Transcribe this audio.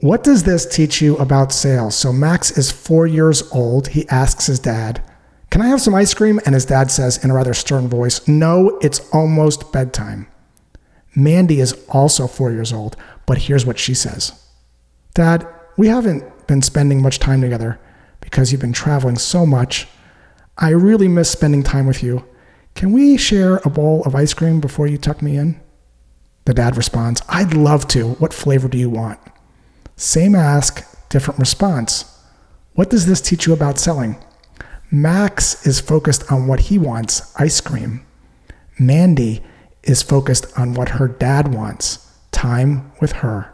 What does this teach you about sales? So Max is four years old. He asks his dad, Can I have some ice cream? And his dad says in a rather stern voice, No, it's almost bedtime. Mandy is also four years old, but here's what she says Dad, we haven't been spending much time together because you've been traveling so much. I really miss spending time with you. Can we share a bowl of ice cream before you tuck me in? The dad responds, I'd love to. What flavor do you want? Same ask, different response. What does this teach you about selling? Max is focused on what he wants ice cream. Mandy is focused on what her dad wants time with her.